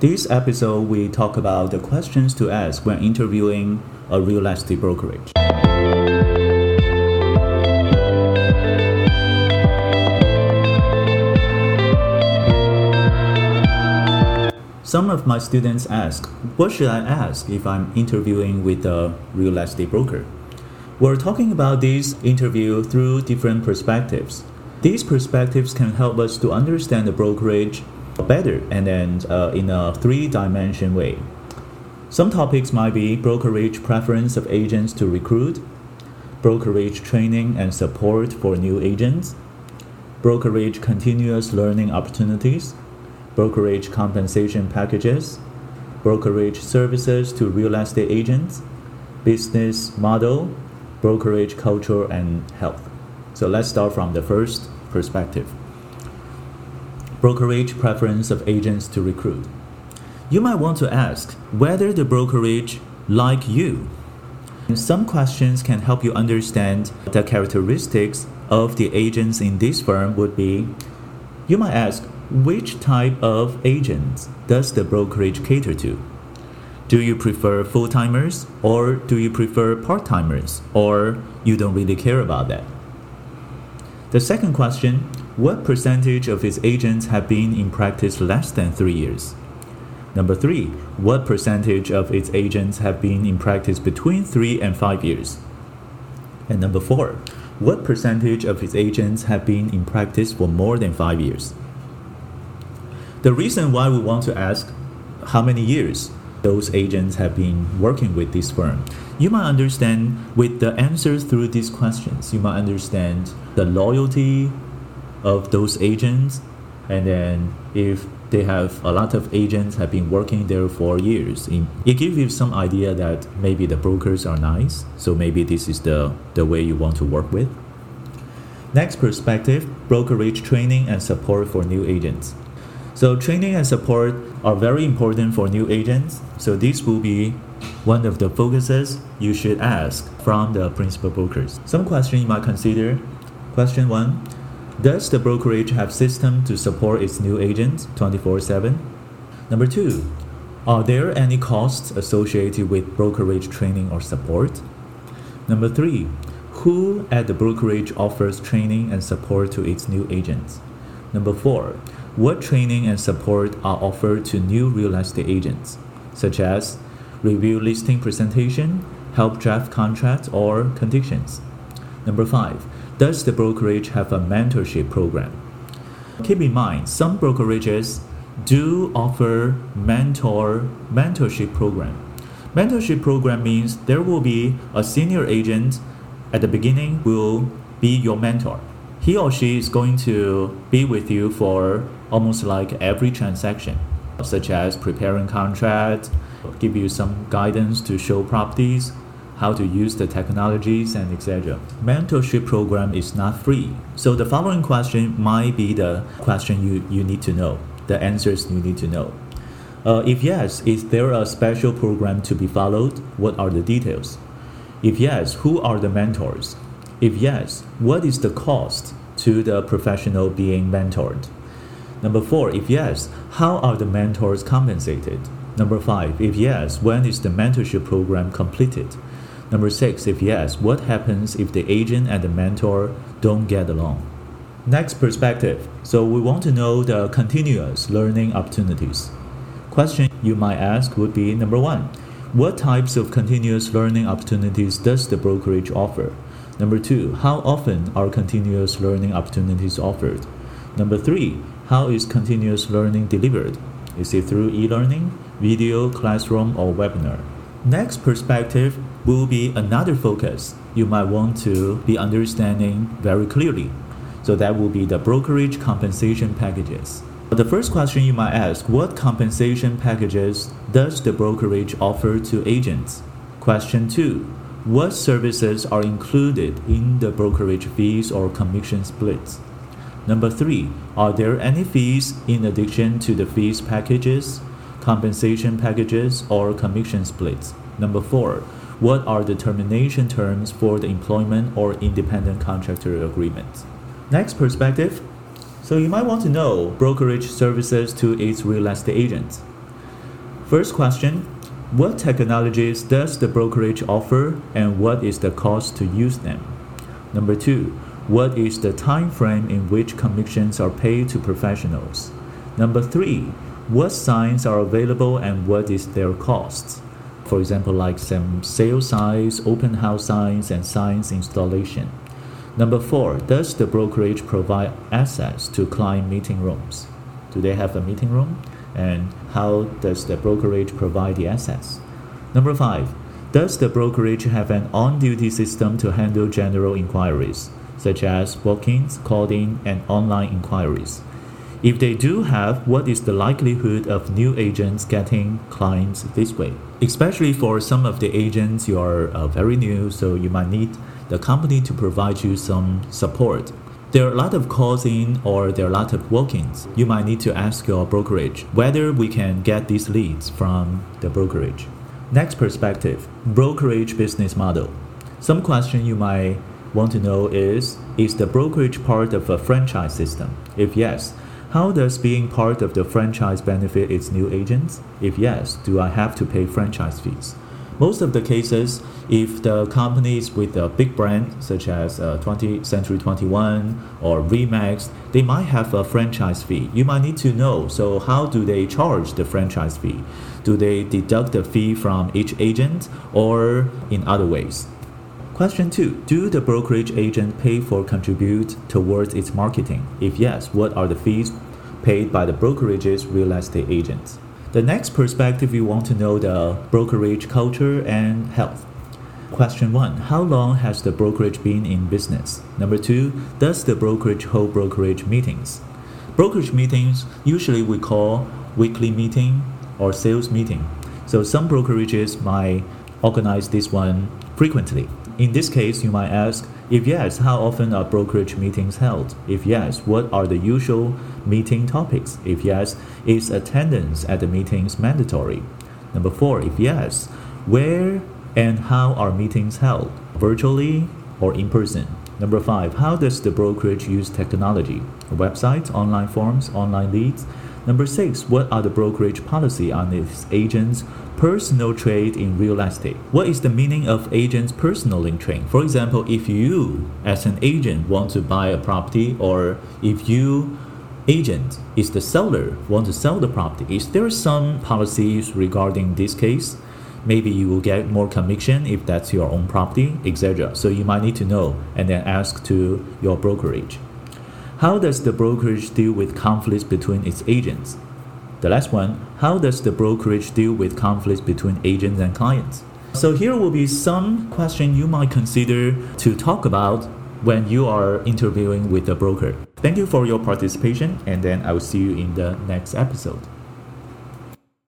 This episode, we talk about the questions to ask when interviewing a real estate brokerage. Some of my students ask, what should I ask if I'm interviewing with a real estate broker? We're talking about this interview through different perspectives. These perspectives can help us to understand the brokerage better and then uh, in a three dimension way. Some topics might be brokerage preference of agents to recruit, brokerage training and support for new agents, brokerage continuous learning opportunities, brokerage compensation packages, brokerage services to real estate agents, business model, brokerage culture, and health. So let's start from the first perspective brokerage preference of agents to recruit. You might want to ask whether the brokerage like you. Some questions can help you understand the characteristics of the agents in this firm would be you might ask which type of agents does the brokerage cater to? Do you prefer full timers or do you prefer part timers or you don't really care about that? The second question What percentage of its agents have been in practice less than three years? Number three, what percentage of its agents have been in practice between three and five years? And number four, what percentage of its agents have been in practice for more than five years? The reason why we want to ask how many years those agents have been working with this firm, you might understand with the answers through these questions, you might understand the loyalty of those agents, and then if they have a lot of agents have been working there for years, it gives you some idea that maybe the brokers are nice, so maybe this is the, the way you want to work with. Next perspective, brokerage training and support for new agents. So training and support are very important for new agents. So this will be one of the focuses you should ask from the principal brokers. Some questions you might consider. Question one, does the brokerage have system to support its new agents 24/7? Number 2, are there any costs associated with brokerage training or support? Number 3, who at the brokerage offers training and support to its new agents? Number 4, what training and support are offered to new real estate agents, such as review listing presentation, help draft contracts or conditions? Number five, does the brokerage have a mentorship program? Keep in mind, some brokerages do offer mentor mentorship program. Mentorship program means there will be a senior agent at the beginning will be your mentor. He or she is going to be with you for almost like every transaction, such as preparing contracts, give you some guidance to show properties, how to use the technologies and etc. Mentorship program is not free. So the following question might be the question you, you need to know, the answers you need to know. Uh, if yes, is there a special program to be followed? What are the details? If yes, who are the mentors? If yes, what is the cost to the professional being mentored? Number four, if yes, how are the mentors compensated? Number five, if yes, when is the mentorship program completed? Number six, if yes, what happens if the agent and the mentor don't get along? Next perspective. So we want to know the continuous learning opportunities. Question you might ask would be number one, what types of continuous learning opportunities does the brokerage offer? Number two, how often are continuous learning opportunities offered? Number three, how is continuous learning delivered? Is it through e learning, video, classroom, or webinar? Next perspective will be another focus you might want to be understanding very clearly. So that will be the brokerage compensation packages. The first question you might ask what compensation packages does the brokerage offer to agents? Question 2 What services are included in the brokerage fees or commission splits? Number three, are there any fees in addition to the fees packages, compensation packages, or commission splits? Number four, what are the termination terms for the employment or independent contractor agreement? Next perspective. So you might want to know brokerage services to its real estate agents. First question What technologies does the brokerage offer and what is the cost to use them? Number two, what is the time frame in which commissions are paid to professionals? Number three, what signs are available and what is their cost? For example, like some sales signs, open house signs, and signs installation. Number four, does the brokerage provide access to client meeting rooms? Do they have a meeting room? And how does the brokerage provide the access? Number five, does the brokerage have an on duty system to handle general inquiries, such as walk ins, call in, and online inquiries? If they do have, what is the likelihood of new agents getting clients this way? Especially for some of the agents, you are uh, very new, so you might need the company to provide you some support. There are a lot of calls in or there are a lot of walk-ins. You might need to ask your brokerage whether we can get these leads from the brokerage. Next perspective, brokerage business model. Some question you might want to know is is the brokerage part of a franchise system? If yes, how does being part of the franchise benefit its new agents? If yes, do I have to pay franchise fees? Most of the cases, if the companies with a big brand such as uh, 20th Century 21 or Remax, they might have a franchise fee. You might need to know. So how do they charge the franchise fee? Do they deduct the fee from each agent or in other ways? Question two Do the brokerage agent pay for contribute towards its marketing? If yes, what are the fees paid by the brokerage's real estate agents? The next perspective, we want to know the brokerage culture and health. Question one How long has the brokerage been in business? Number two Does the brokerage hold brokerage meetings? Brokerage meetings usually we call weekly meeting or sales meeting. So some brokerages might organize this one frequently. In this case, you might ask if yes, how often are brokerage meetings held? If yes, what are the usual meeting topics? If yes, is attendance at the meetings mandatory? Number four, if yes, where and how are meetings held? Virtually or in person? Number five, how does the brokerage use technology? Websites, online forms, online leads? Number six, what are the brokerage policy on its agents' personal trade in real estate? What is the meaning of agent's personal link trade? For example, if you as an agent want to buy a property or if you agent is the seller want to sell the property, is there some policies regarding this case? Maybe you will get more commission if that's your own property, etc. So you might need to know and then ask to your brokerage. How does the brokerage deal with conflicts between its agents? The last one, how does the brokerage deal with conflicts between agents and clients? So here will be some question you might consider to talk about when you are interviewing with a broker. Thank you for your participation and then I will see you in the next episode.